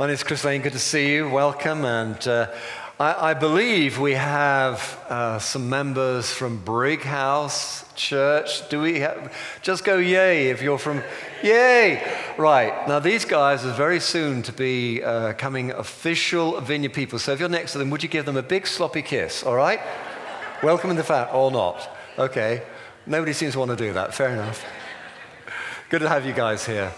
My name is Chris Lane. Good to see you. Welcome. And uh, I, I, believe we have uh, some members from Brighouse Church. Do we have? Just go yay if you're from. Yay! Right. Now, these guys are very soon to be uh, coming official vineyard people. So if you're next to them, would you give them a big sloppy kiss? All right? Welcome in the family. Or not. Okay. Nobody seems to want to do that. Fair enough. Good to have you guys here.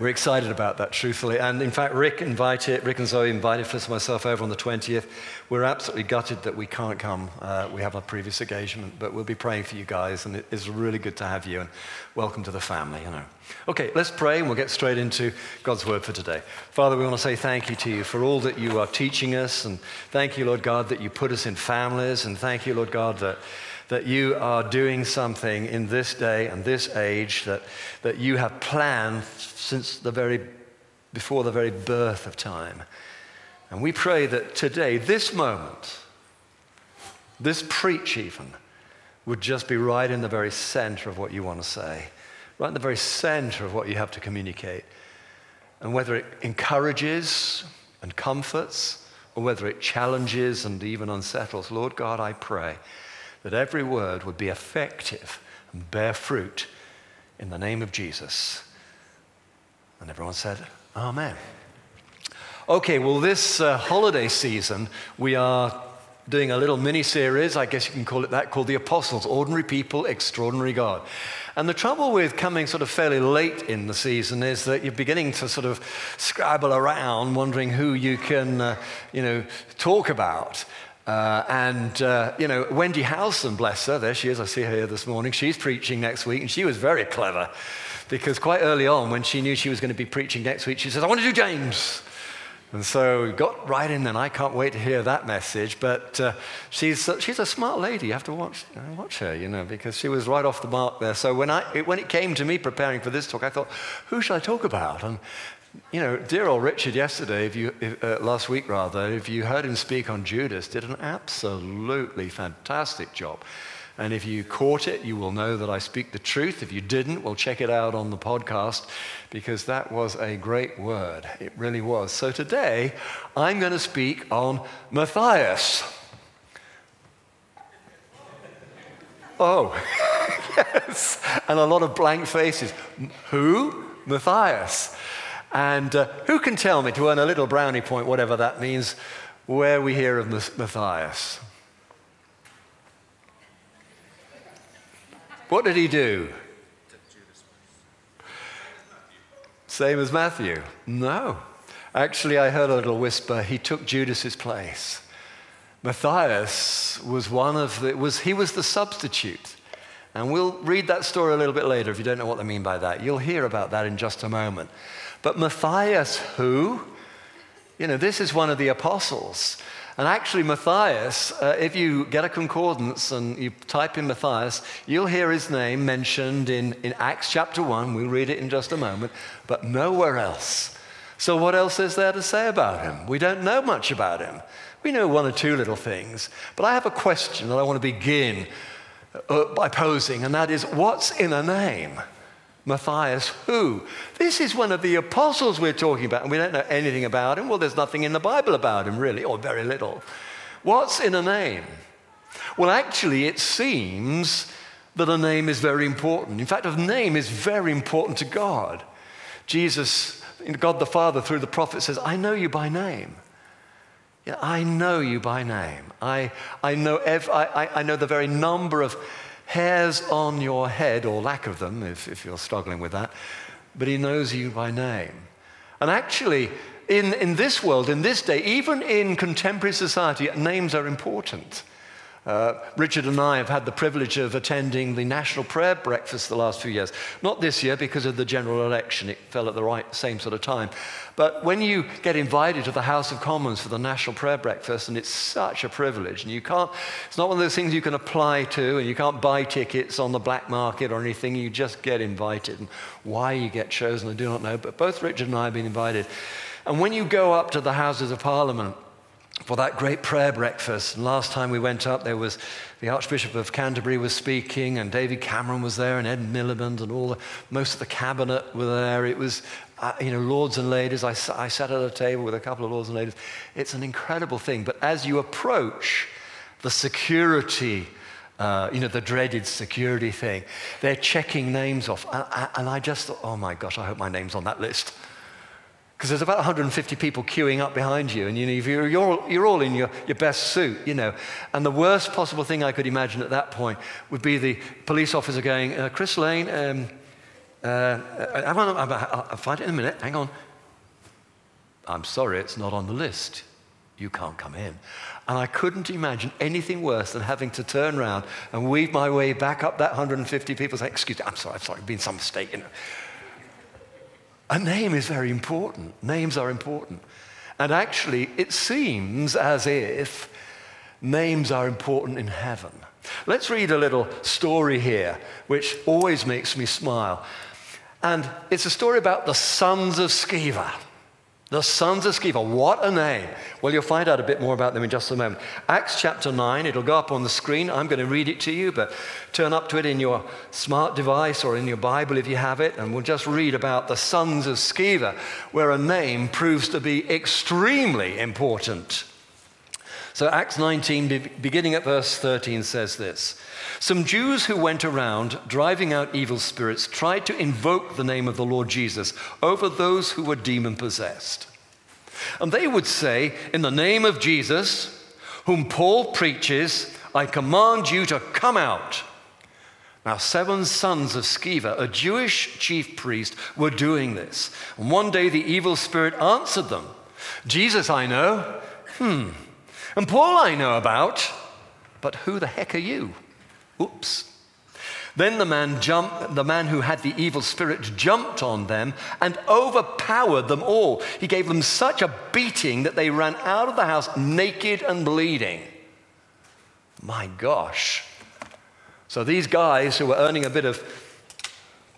We're excited about that, truthfully. And in fact, Rick invited, Rick and Zoe invited myself over on the 20th. We're absolutely gutted that we can't come. Uh, we have a previous engagement, but we'll be praying for you guys, and it is really good to have you, and welcome to the family, you know. Okay, let's pray, and we'll get straight into God's word for today. Father, we want to say thank you to you for all that you are teaching us, and thank you, Lord God, that you put us in families, and thank you, Lord God, that that you are doing something in this day and this age that, that you have planned since the very, before the very birth of time. And we pray that today, this moment, this preach even, would just be right in the very center of what you want to say, right in the very center of what you have to communicate. And whether it encourages and comforts, or whether it challenges and even unsettles, Lord God, I pray that every word would be effective and bear fruit in the name of Jesus. And everyone said, Amen. Okay, well, this uh, holiday season, we are doing a little mini series, I guess you can call it that, called The Apostles Ordinary People, Extraordinary God. And the trouble with coming sort of fairly late in the season is that you're beginning to sort of scrabble around, wondering who you can, uh, you know, talk about. Uh, and, uh, you know, Wendy Howson, bless her, there she is, I see her here this morning. She's preaching next week, and she was very clever because quite early on, when she knew she was going to be preaching next week, she says, I want to do James. And so we got right in, and I can't wait to hear that message. But uh, she's, uh, she's a smart lady. You have to watch, watch her, you know, because she was right off the mark there. So when, I, it, when it came to me preparing for this talk, I thought, who should I talk about? And you know, dear old Richard yesterday, if you, if, uh, last week rather, if you heard him speak on Judas, did an absolutely fantastic job. And if you caught it, you will know that I speak the truth. If you didn't, well, check it out on the podcast because that was a great word. It really was. So today, I'm going to speak on Matthias. Oh, yes. And a lot of blank faces. Who? Matthias. And uh, who can tell me, to earn a little brownie point, whatever that means, where we hear of Matthias? What did he do? Same as Matthew? No. Actually, I heard a little whisper, he took Judas's place. Matthias was one of the, was, he was the substitute. And we'll read that story a little bit later if you don't know what I mean by that. You'll hear about that in just a moment. But Matthias, who? You know, this is one of the apostles. And actually, Matthias, uh, if you get a concordance and you type in Matthias, you'll hear his name mentioned in, in Acts chapter 1. We'll read it in just a moment, but nowhere else. So, what else is there to say about him? We don't know much about him. We know one or two little things. But I have a question that I want to begin uh, by posing, and that is what's in a name? Matthias, who? This is one of the apostles we're talking about, and we don't know anything about him. Well, there's nothing in the Bible about him, really, or very little. What's in a name? Well, actually, it seems that a name is very important. In fact, a name is very important to God. Jesus, God the Father, through the prophet, says, I know you by name. Yeah, I know you by name. I, I, know ev- I, I know the very number of hairs on your head, or lack of them, if, if you're struggling with that, but he knows you by name. And actually, in, in this world, in this day, even in contemporary society, names are important. Uh, Richard and I have had the privilege of attending the National Prayer Breakfast the last few years. Not this year because of the general election, it fell at the right same sort of time. But when you get invited to the House of Commons for the National Prayer Breakfast, and it's such a privilege, and you can't, it's not one of those things you can apply to, and you can't buy tickets on the black market or anything, you just get invited. And why you get chosen, I do not know, but both Richard and I have been invited. And when you go up to the Houses of Parliament, for that great prayer breakfast. And last time we went up, there was the Archbishop of Canterbury was speaking, and David Cameron was there, and Ed Miliband, and all the, most of the cabinet were there. It was, uh, you know, lords and ladies. I, I sat at a table with a couple of lords and ladies. It's an incredible thing. But as you approach the security, uh, you know, the dreaded security thing, they're checking names off. And, and I just thought, oh my gosh, I hope my name's on that list because there's about 150 people queuing up behind you, and you know, you're, you're, you're all in your, your best suit, you know. And the worst possible thing I could imagine at that point would be the police officer going, uh, Chris Lane, um, uh, uh, I'll, I'll find it in a minute, hang on. I'm sorry, it's not on the list. You can't come in. And I couldn't imagine anything worse than having to turn around and weave my way back up that 150 people saying, Excuse me, I'm sorry, I'm sorry, been some mistake, you know. A name is very important. Names are important. And actually, it seems as if names are important in heaven. Let's read a little story here, which always makes me smile. And it's a story about the sons of Sceva. The sons of Sceva, what a name. Well, you'll find out a bit more about them in just a moment. Acts chapter 9, it'll go up on the screen. I'm going to read it to you, but turn up to it in your smart device or in your Bible if you have it, and we'll just read about the sons of Sceva, where a name proves to be extremely important. So, Acts 19, beginning at verse 13, says this Some Jews who went around driving out evil spirits tried to invoke the name of the Lord Jesus over those who were demon possessed. And they would say, In the name of Jesus, whom Paul preaches, I command you to come out. Now, seven sons of Sceva, a Jewish chief priest, were doing this. And one day the evil spirit answered them Jesus, I know. Hmm. And Paul I know about, but who the heck are you? Oops. Then the man jumped, the man who had the evil spirit jumped on them and overpowered them all. He gave them such a beating that they ran out of the house naked and bleeding. My gosh. So these guys who were earning a bit of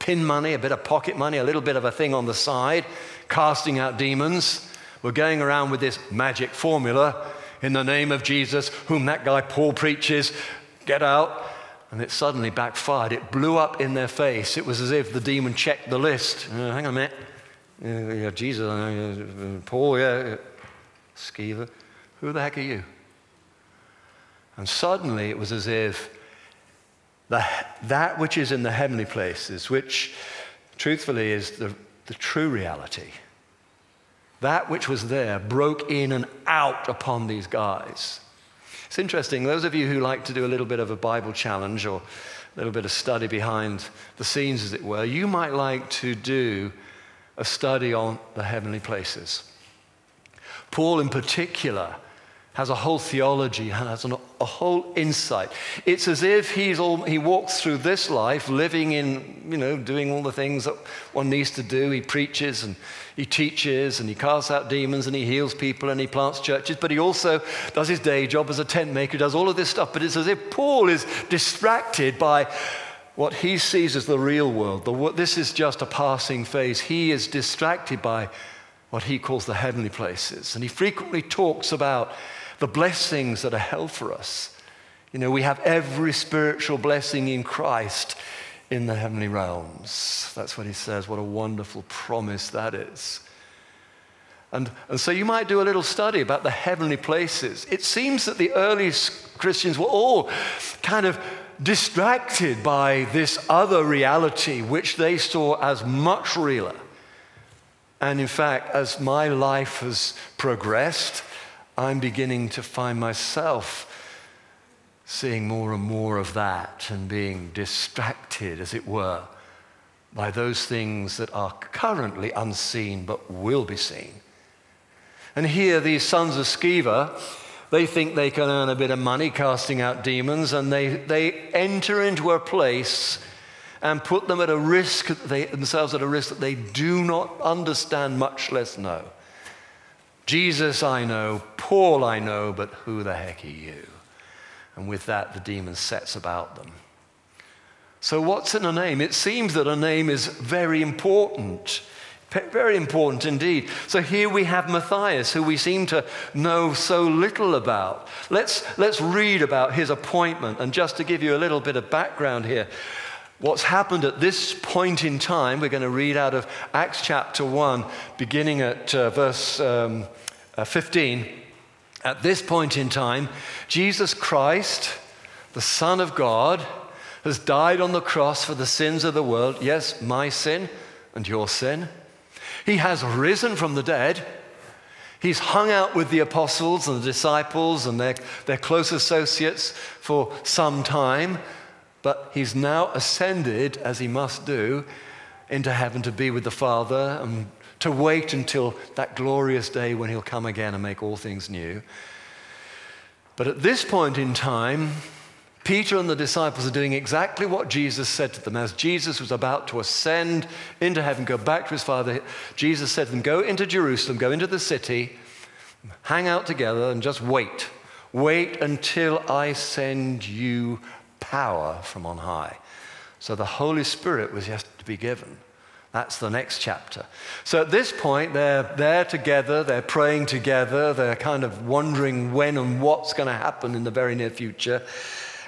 pin money, a bit of pocket money, a little bit of a thing on the side, casting out demons, were going around with this magic formula in the name of Jesus, whom that guy Paul preaches, get out. And it suddenly backfired. It blew up in their face. It was as if the demon checked the list. Uh, hang on a minute. Uh, yeah, Jesus, uh, Paul, yeah. Sceva, who the heck are you? And suddenly it was as if the, that which is in the heavenly places, which truthfully is the, the true reality, that which was there broke in and out upon these guys. It's interesting, those of you who like to do a little bit of a Bible challenge or a little bit of study behind the scenes, as it were, you might like to do a study on the heavenly places. Paul, in particular, has a whole theology, has an, a whole insight. It's as if he's all, he walks through this life living in, you know, doing all the things that one needs to do. He preaches and he teaches and he casts out demons and he heals people and he plants churches, but he also does his day job as a tent maker, does all of this stuff. But it's as if Paul is distracted by what he sees as the real world. The, this is just a passing phase. He is distracted by what he calls the heavenly places. And he frequently talks about the blessings that are held for us. You know, we have every spiritual blessing in Christ in the heavenly realms. That's what he says. What a wonderful promise that is. And, and so you might do a little study about the heavenly places. It seems that the early Christians were all kind of distracted by this other reality, which they saw as much realer. And in fact, as my life has progressed, I'm beginning to find myself seeing more and more of that and being distracted, as it were, by those things that are currently unseen but will be seen. And here, these sons of Sceva, they think they can earn a bit of money casting out demons, and they, they enter into a place and put them at a risk, they, themselves at a risk that they do not understand, much less know. Jesus I know, Paul I know, but who the heck are you? And with that, the demon sets about them. So, what's in a name? It seems that a name is very important Very important indeed. So here we have Matthias, who we seem to know so little about. Let's, let's read about his appointment. And just to give you a little bit of background here, what's happened at this point in time, we're going to read out of Acts chapter 1, beginning at uh, verse um, uh, 15. At this point in time, Jesus Christ, the Son of God, has died on the cross for the sins of the world. Yes, my sin and your sin. He has risen from the dead. He's hung out with the apostles and the disciples and their, their close associates for some time, but he's now ascended, as he must do, into heaven to be with the Father and to wait until that glorious day when he'll come again and make all things new. But at this point in time, Peter and the disciples are doing exactly what Jesus said to them. As Jesus was about to ascend into heaven, go back to his Father, Jesus said to them, Go into Jerusalem, go into the city, hang out together, and just wait. Wait until I send you power from on high. So the Holy Spirit was yet to be given. That's the next chapter. So at this point, they're there together, they're praying together, they're kind of wondering when and what's going to happen in the very near future.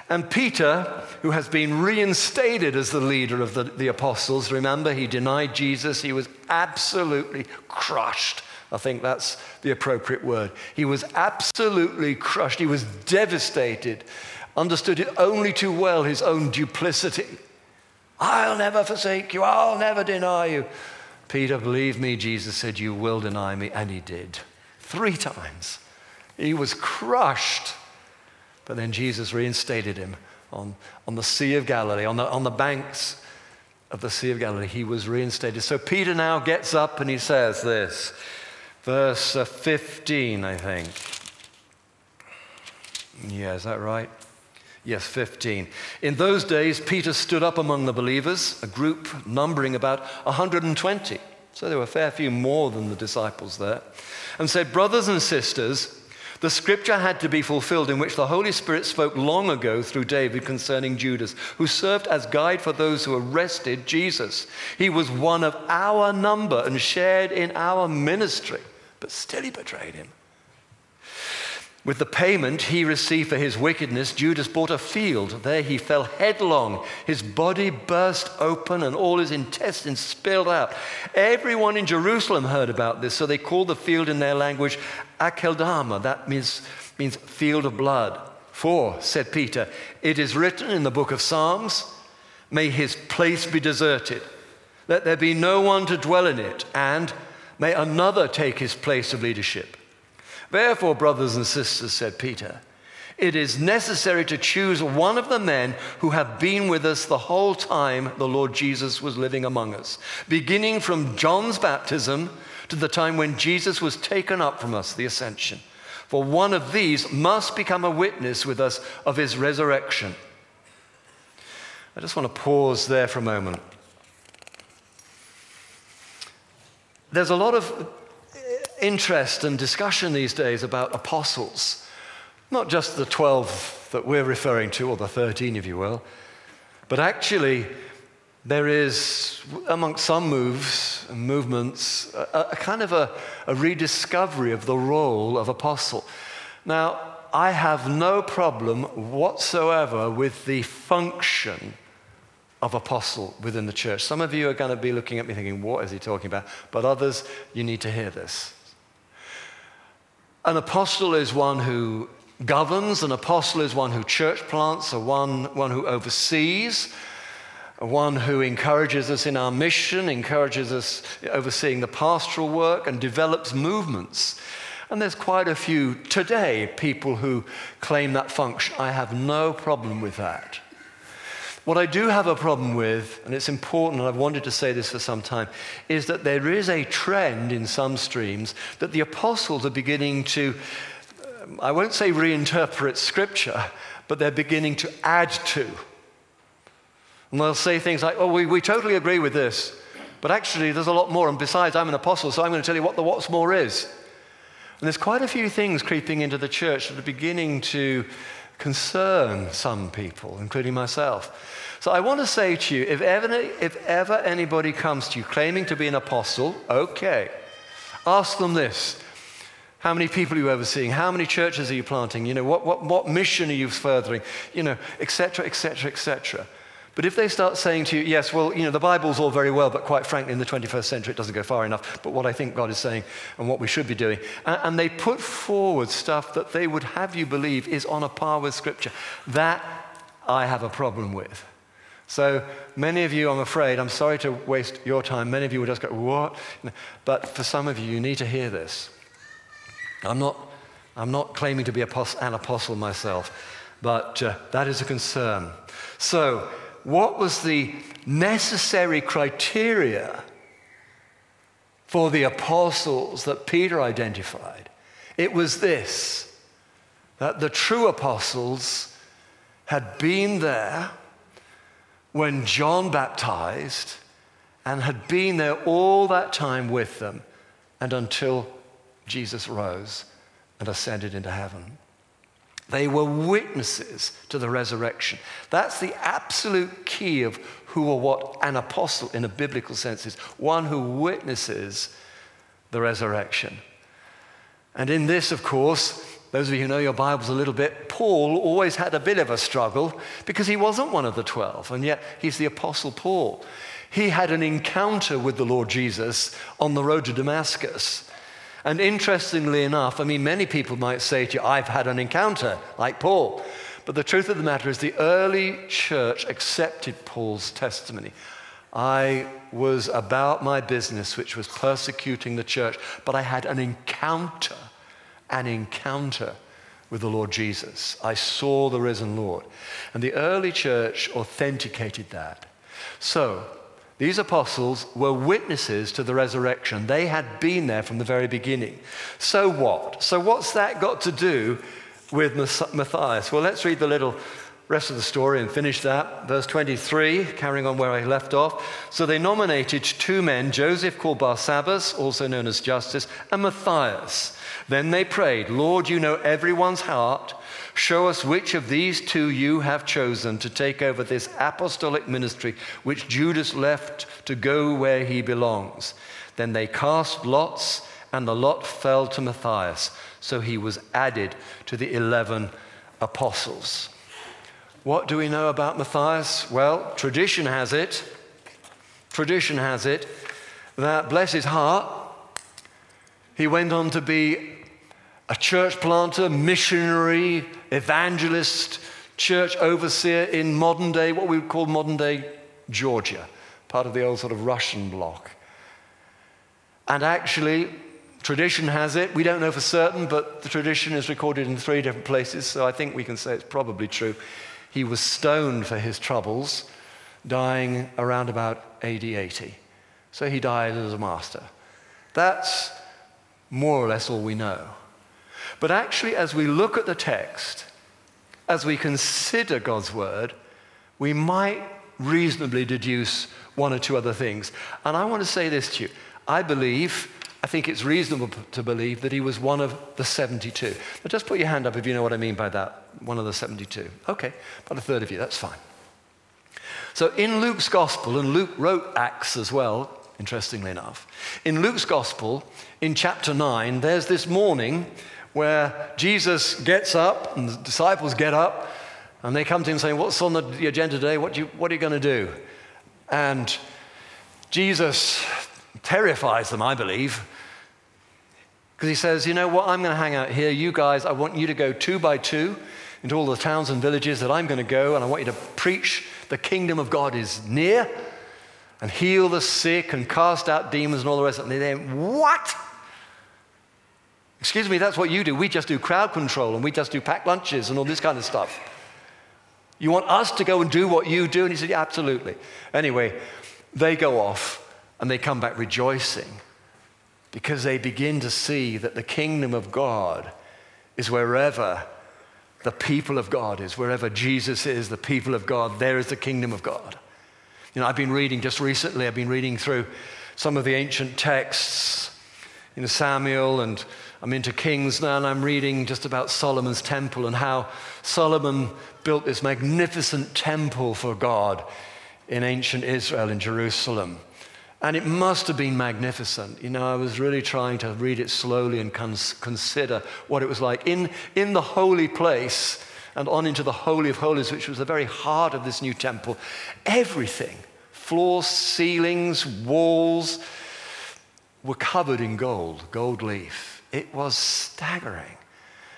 And Peter, who has been reinstated as the leader of the, the apostles, remember, he denied Jesus. He was absolutely crushed. I think that's the appropriate word. He was absolutely crushed. He was devastated, understood it only too well his own duplicity. I'll never forsake you. I'll never deny you. Peter, believe me, Jesus said, You will deny me. And he did. Three times. He was crushed. But then Jesus reinstated him on, on the Sea of Galilee, on the, on the banks of the Sea of Galilee. He was reinstated. So Peter now gets up and he says this, verse uh, 15, I think. Yeah, is that right? Yes, 15. In those days, Peter stood up among the believers, a group numbering about 120. So there were a fair few more than the disciples there, and said, Brothers and sisters, the scripture had to be fulfilled in which the Holy Spirit spoke long ago through David concerning Judas, who served as guide for those who arrested Jesus. He was one of our number and shared in our ministry, but still he betrayed him. With the payment he received for his wickedness, Judas bought a field. There he fell headlong. His body burst open and all his intestines spilled out. Everyone in Jerusalem heard about this, so they called the field in their language Akeldama. That means, means field of blood. For, said Peter, it is written in the book of Psalms, may his place be deserted. Let there be no one to dwell in it, and may another take his place of leadership. Therefore, brothers and sisters, said Peter, it is necessary to choose one of the men who have been with us the whole time the Lord Jesus was living among us, beginning from John's baptism to the time when Jesus was taken up from us, the ascension. For one of these must become a witness with us of his resurrection. I just want to pause there for a moment. There's a lot of interest and discussion these days about apostles. Not just the 12 that we're referring to, or the 13, if you will, but actually, there is, amongst some moves and movements, a, a kind of a, a rediscovery of the role of apostle. Now, I have no problem whatsoever with the function of apostle within the church. Some of you are going to be looking at me thinking, what is he talking about? But others, you need to hear this. An apostle is one who governs, an apostle is one who church plants, a one, one who oversees, one who encourages us in our mission, encourages us overseeing the pastoral work, and develops movements. And there's quite a few today people who claim that function. I have no problem with that. What I do have a problem with, and it's important, and I've wanted to say this for some time, is that there is a trend in some streams that the apostles are beginning to, I won't say reinterpret scripture, but they're beginning to add to. And they'll say things like, oh, we, we totally agree with this, but actually there's a lot more. And besides, I'm an apostle, so I'm going to tell you what the what's more is. And there's quite a few things creeping into the church that are beginning to concern some people, including myself. So I want to say to you if ever, if ever anybody comes to you claiming to be an apostle, okay, ask them this. How many people are you overseeing? How many churches are you planting? You know, what, what, what mission are you furthering? You know, etc., etc., etc. But if they start saying to you, yes, well, you know, the Bible's all very well, but quite frankly, in the 21st century, it doesn't go far enough. But what I think God is saying and what we should be doing, and, and they put forward stuff that they would have you believe is on a par with Scripture, that I have a problem with. So many of you, I'm afraid, I'm sorry to waste your time. Many of you will just go, what? But for some of you, you need to hear this. I'm not, I'm not claiming to be an apostle myself, but uh, that is a concern. So, what was the necessary criteria for the apostles that Peter identified? It was this that the true apostles had been there when John baptized and had been there all that time with them and until Jesus rose and ascended into heaven. They were witnesses to the resurrection. That's the absolute key of who or what an apostle in a biblical sense is one who witnesses the resurrection. And in this, of course, those of you who know your Bibles a little bit, Paul always had a bit of a struggle because he wasn't one of the 12, and yet he's the Apostle Paul. He had an encounter with the Lord Jesus on the road to Damascus. And interestingly enough, I mean, many people might say to you, I've had an encounter like Paul. But the truth of the matter is, the early church accepted Paul's testimony. I was about my business, which was persecuting the church, but I had an encounter, an encounter with the Lord Jesus. I saw the risen Lord. And the early church authenticated that. So, these apostles were witnesses to the resurrection. They had been there from the very beginning. So what? So, what's that got to do with Matthias? Well, let's read the little rest of the story and finish that. Verse 23, carrying on where I left off. So they nominated two men, Joseph called Barsabbas, also known as Justus, and Matthias. Then they prayed, Lord, you know everyone's heart. Show us which of these two you have chosen to take over this apostolic ministry, which Judas left to go where he belongs. Then they cast lots, and the lot fell to Matthias. So he was added to the 11 apostles. What do we know about Matthias? Well, tradition has it, tradition has it that, bless his heart, he went on to be a church planter, missionary, evangelist, church overseer in modern day, what we would call modern day Georgia, part of the old sort of Russian bloc. And actually, tradition has it, we don't know for certain, but the tradition is recorded in three different places, so I think we can say it's probably true. He was stoned for his troubles, dying around about AD 80. So he died as a master. That's more or less all we know. But actually, as we look at the text, as we consider God's word, we might reasonably deduce one or two other things. And I want to say this to you. I believe, I think it's reasonable to believe that he was one of the 72. Now, just put your hand up if you know what I mean by that. One of the 72. Okay, about a third of you, that's fine. So, in Luke's gospel, and Luke wrote Acts as well, interestingly enough, in Luke's gospel, in chapter 9, there's this morning where Jesus gets up and the disciples get up and they come to him saying, What's on the agenda today? What, you, what are you going to do? And Jesus terrifies them, I believe, because he says, You know what? I'm going to hang out here. You guys, I want you to go two by two into all the towns and villages that I'm going to go, and I want you to preach the kingdom of God is near and heal the sick and cast out demons and all the rest of it. And they say, What? Excuse me, that's what you do. We just do crowd control and we just do packed lunches and all this kind of stuff. You want us to go and do what you do? And he said, yeah, absolutely. Anyway, they go off and they come back rejoicing because they begin to see that the kingdom of God is wherever the people of God is, wherever Jesus is, the people of God, there is the kingdom of God. You know, I've been reading just recently, I've been reading through some of the ancient texts you know, Samuel, and I'm into Kings now, and I'm reading just about Solomon's temple and how Solomon built this magnificent temple for God in ancient Israel in Jerusalem. And it must have been magnificent. You know, I was really trying to read it slowly and cons- consider what it was like. In, in the holy place and on into the Holy of Holies, which was the very heart of this new temple, everything floors, ceilings, walls were covered in gold, gold leaf. It was staggering.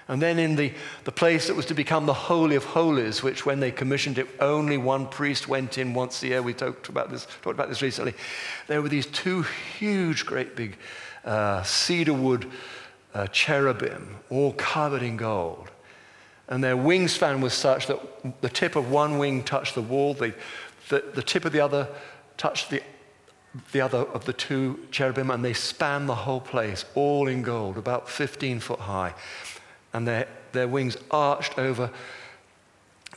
And then in the, the place that was to become the Holy of Holies, which when they commissioned it, only one priest went in once a year. We talked about this, talked about this recently. There were these two huge, great big uh, cedar wood uh, cherubim, all covered in gold. And their wingspan was such that the tip of one wing touched the wall, the, the, the tip of the other touched the the other of the two cherubim, and they span the whole place, all in gold, about 15 foot high and their, their wings arched over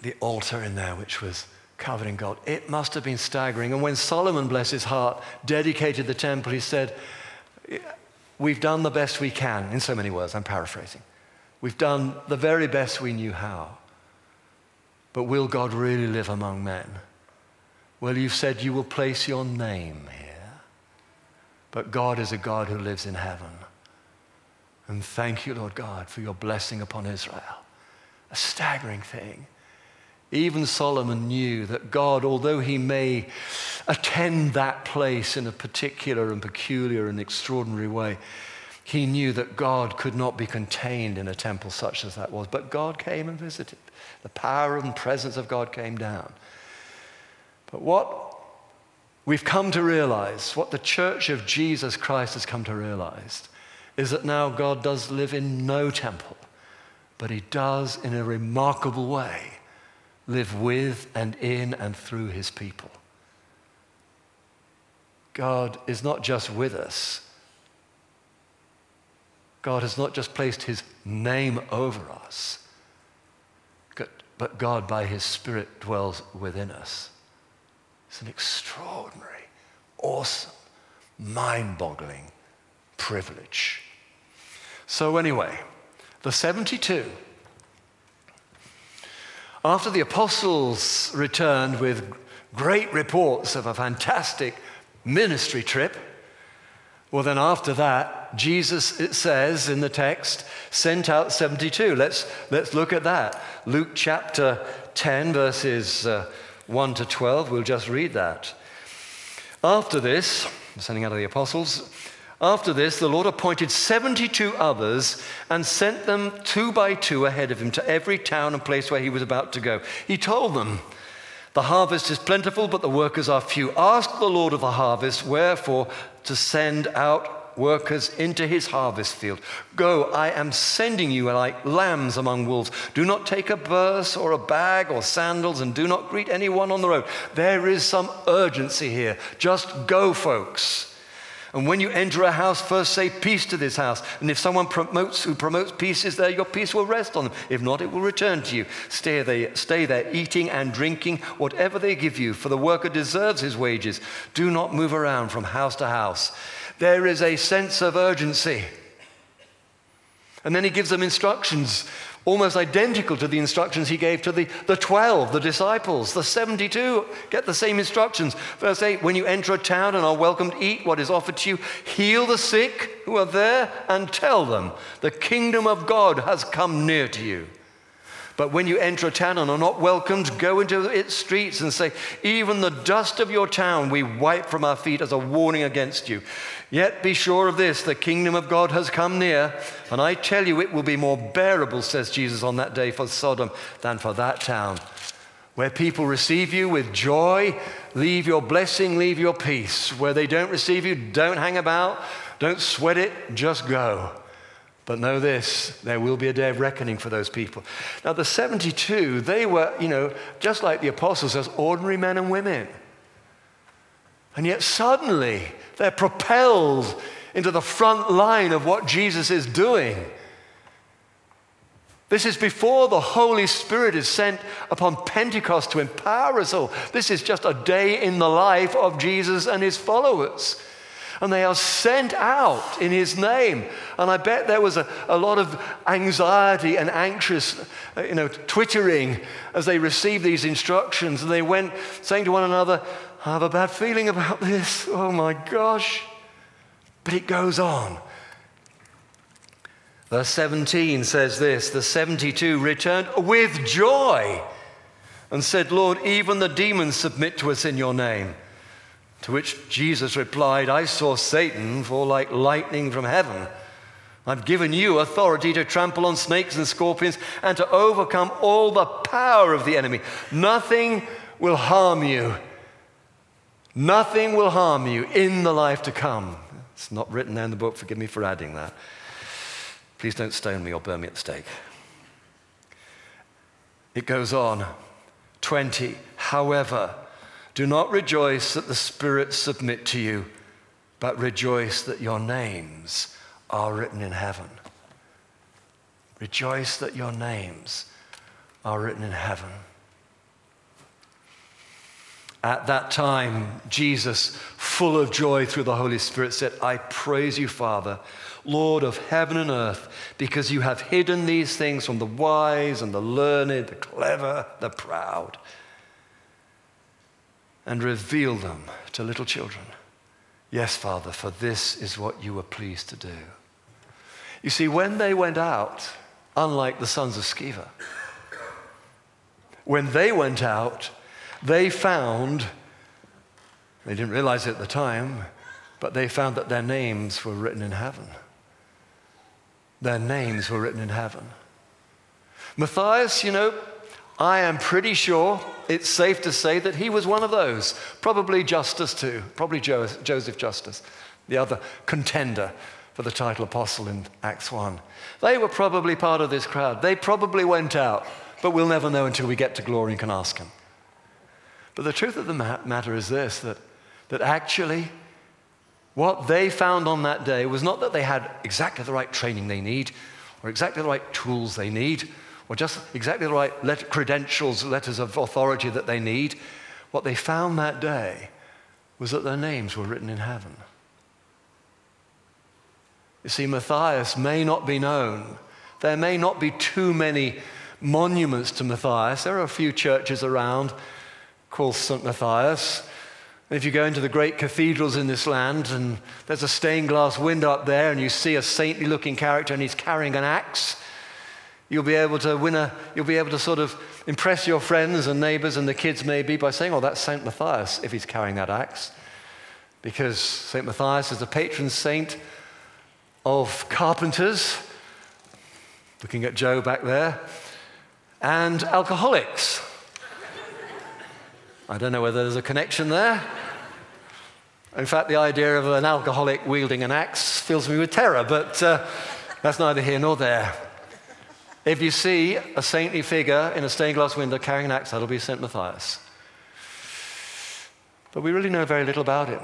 the altar in there, which was covered in gold. It must have been staggering. And when Solomon, bless his heart, dedicated the temple, he said, We've done the best we can, in so many words, I'm paraphrasing. We've done the very best we knew how. But will God really live among men? Well, you've said you will place your name here. But God is a God who lives in heaven. And thank you, Lord God, for your blessing upon Israel. A staggering thing. Even Solomon knew that God, although he may attend that place in a particular and peculiar and extraordinary way, he knew that God could not be contained in a temple such as that was. But God came and visited. The power and presence of God came down. But what we've come to realize, what the church of Jesus Christ has come to realize, is that now God does live in no temple, but He does, in a remarkable way, live with and in and through His people. God is not just with us, God has not just placed His name over us, but God, by His Spirit, dwells within us. It's an extraordinary, awesome, mind boggling privilege. So, anyway, the 72. After the apostles returned with great reports of a fantastic ministry trip, well, then after that, Jesus, it says in the text, sent out 72. Let's, let's look at that. Luke chapter 10, verses uh, 1 to 12. We'll just read that. After this, sending out of the apostles, after this, the Lord appointed 72 others and sent them two by two ahead of him to every town and place where he was about to go. He told them, The harvest is plentiful, but the workers are few. Ask the Lord of the harvest, wherefore, to send out workers into his harvest field. Go, I am sending you like lambs among wolves. Do not take a purse or a bag or sandals, and do not greet anyone on the road. There is some urgency here. Just go, folks. And when you enter a house, first say peace to this house. And if someone promotes who promotes peace is there, your peace will rest on them. If not, it will return to you. Stay there, stay there, eating and drinking whatever they give you, for the worker deserves his wages. Do not move around from house to house. There is a sense of urgency. And then he gives them instructions almost identical to the instructions he gave to the, the 12, the disciples. The 72 get the same instructions. Verse 8 When you enter a town and are welcomed, eat what is offered to you, heal the sick who are there and tell them, the kingdom of God has come near to you. But when you enter a town and are not welcomed, go into its streets and say, Even the dust of your town we wipe from our feet as a warning against you. Yet be sure of this the kingdom of God has come near, and I tell you it will be more bearable, says Jesus, on that day for Sodom than for that town. Where people receive you with joy, leave your blessing, leave your peace. Where they don't receive you, don't hang about, don't sweat it, just go. But know this, there will be a day of reckoning for those people. Now, the 72, they were, you know, just like the apostles, as ordinary men and women. And yet, suddenly, they're propelled into the front line of what Jesus is doing. This is before the Holy Spirit is sent upon Pentecost to empower us all. This is just a day in the life of Jesus and his followers. And they are sent out in his name. And I bet there was a, a lot of anxiety and anxious, uh, you know, twittering as they received these instructions. And they went saying to one another, I have a bad feeling about this. Oh my gosh. But it goes on. Verse 17 says this The 72 returned with joy and said, Lord, even the demons submit to us in your name. To which Jesus replied, I saw Satan fall like lightning from heaven. I've given you authority to trample on snakes and scorpions and to overcome all the power of the enemy. Nothing will harm you. Nothing will harm you in the life to come. It's not written there in the book. Forgive me for adding that. Please don't stone me or burn me at the stake. It goes on. 20. However, do not rejoice that the spirits submit to you, but rejoice that your names are written in heaven. Rejoice that your names are written in heaven. At that time, Jesus, full of joy through the Holy Spirit, said, I praise you, Father, Lord of heaven and earth, because you have hidden these things from the wise and the learned, the clever, the proud, and reveal them to little children. Yes, Father, for this is what you were pleased to do. You see, when they went out, unlike the sons of Sceva, when they went out, they found, they didn't realize it at the time, but they found that their names were written in heaven. Their names were written in heaven. Matthias, you know, I am pretty sure it's safe to say that he was one of those. Probably Justus, too. Probably Joseph Justus, the other contender for the title apostle in Acts 1. They were probably part of this crowd. They probably went out, but we'll never know until we get to glory and can ask him. But the truth of the matter is this that, that actually, what they found on that day was not that they had exactly the right training they need, or exactly the right tools they need, or just exactly the right credentials, letters of authority that they need. What they found that day was that their names were written in heaven. You see, Matthias may not be known. There may not be too many monuments to Matthias. There are a few churches around called St. Matthias. if you go into the great cathedrals in this land and there's a stained glass window up there and you see a saintly looking character and he's carrying an axe, you'll be able to win a, you'll be able to sort of impress your friends and neighbors and the kids maybe by saying, oh, that's St. Matthias if he's carrying that axe. Because St. Matthias is the patron saint of carpenters, looking at Joe back there, and alcoholics. I don't know whether there's a connection there. In fact, the idea of an alcoholic wielding an axe fills me with terror, but uh, that's neither here nor there. If you see a saintly figure in a stained glass window carrying an axe, that'll be St. Matthias. But we really know very little about him.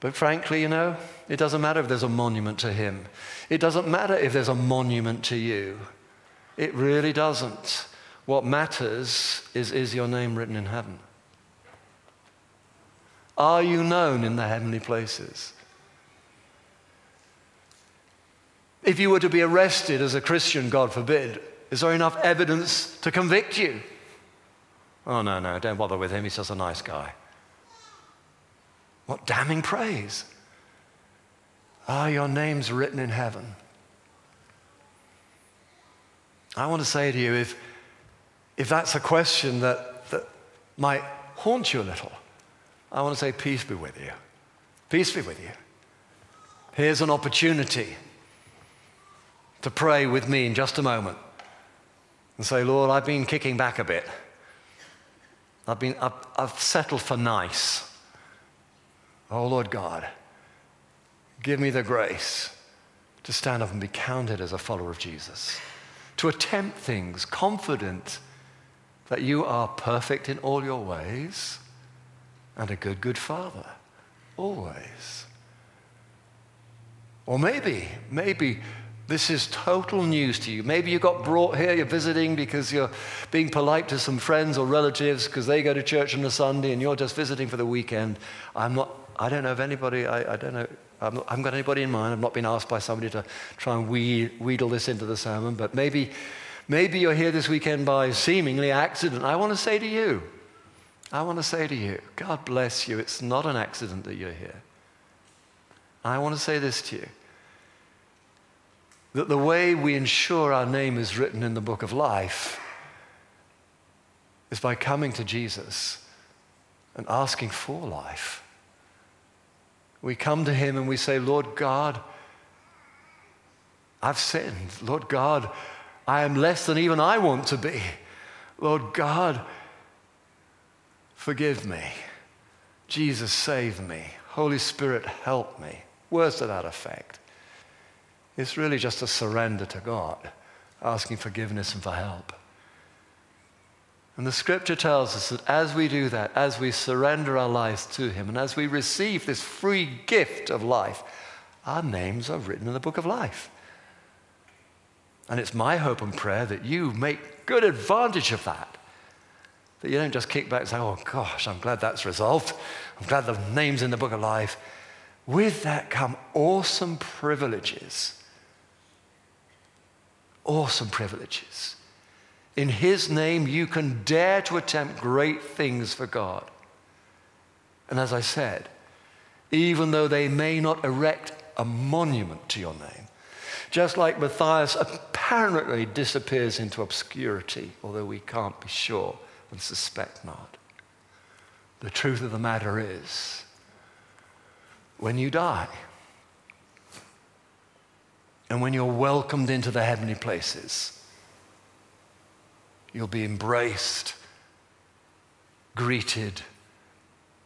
But frankly, you know, it doesn't matter if there's a monument to him. It doesn't matter if there's a monument to you. It really doesn't. What matters is is your name written in heaven? Are you known in the heavenly places? If you were to be arrested as a Christian, God forbid, is there enough evidence to convict you? Oh, no, no, don't bother with him. He's just a nice guy. What damning praise. Ah, your name's written in heaven. I want to say to you if if that's a question that, that might haunt you a little, I want to say, Peace be with you. Peace be with you. Here's an opportunity to pray with me in just a moment and say, Lord, I've been kicking back a bit. I've, been, I've, I've settled for nice. Oh, Lord God, give me the grace to stand up and be counted as a follower of Jesus, to attempt things confident that you are perfect in all your ways and a good, good father, always. Or maybe, maybe this is total news to you. Maybe you got brought here, you're visiting because you're being polite to some friends or relatives because they go to church on a Sunday and you're just visiting for the weekend. I'm not I don't know of anybody, I, I don't know, I'm not, I haven't got anybody in mind. I've not been asked by somebody to try and weed, wheedle this into the sermon, but maybe, maybe you're here this weekend by seemingly accident. I want to say to you, I want to say to you, God bless you. It's not an accident that you're here. I want to say this to you that the way we ensure our name is written in the book of life is by coming to Jesus and asking for life. We come to Him and we say, Lord God, I've sinned. Lord God, I am less than even I want to be. Lord God, forgive me. Jesus, save me. Holy Spirit, help me. Words to that effect. It's really just a surrender to God, asking forgiveness and for help. And the scripture tells us that as we do that, as we surrender our lives to Him, and as we receive this free gift of life, our names are written in the book of life. And it's my hope and prayer that you make good advantage of that. That you don't just kick back and say, oh gosh, I'm glad that's resolved. I'm glad the name's in the book of life. With that come awesome privileges awesome privileges. In His name, you can dare to attempt great things for God. And as I said, even though they may not erect a monument to your name, just like Matthias apparently disappears into obscurity, although we can't be sure and suspect not. The truth of the matter is, when you die, and when you're welcomed into the heavenly places, you'll be embraced, greeted,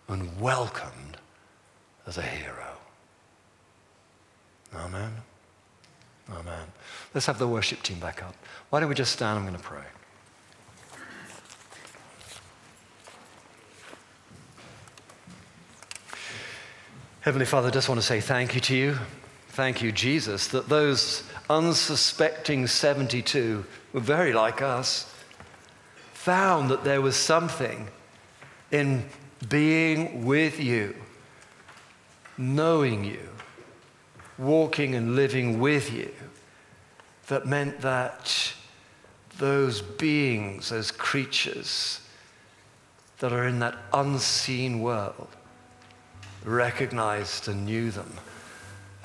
and welcomed as a hero. Amen. Amen. Let's have the worship team back up. Why don't we just stand? I'm going to pray. Heavenly Father, I just want to say thank you to you. Thank you, Jesus, that those unsuspecting 72 were very like us, found that there was something in being with you, knowing you, walking and living with you, that meant that those beings, those creatures that are in that unseen world, recognized and knew them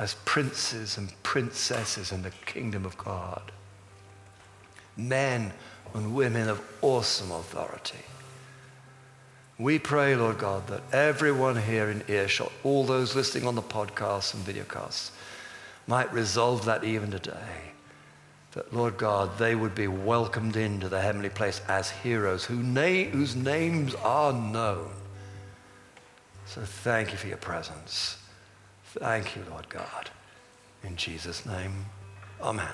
as princes and princesses in the kingdom of God. Men and women of awesome authority. We pray, Lord God, that everyone here in earshot, all those listening on the podcasts and videocasts, might resolve that even today. That, Lord God, they would be welcomed into the heavenly place as heroes who na- whose names are known. So thank you for your presence. Thank you, Lord God. In Jesus' name, amen.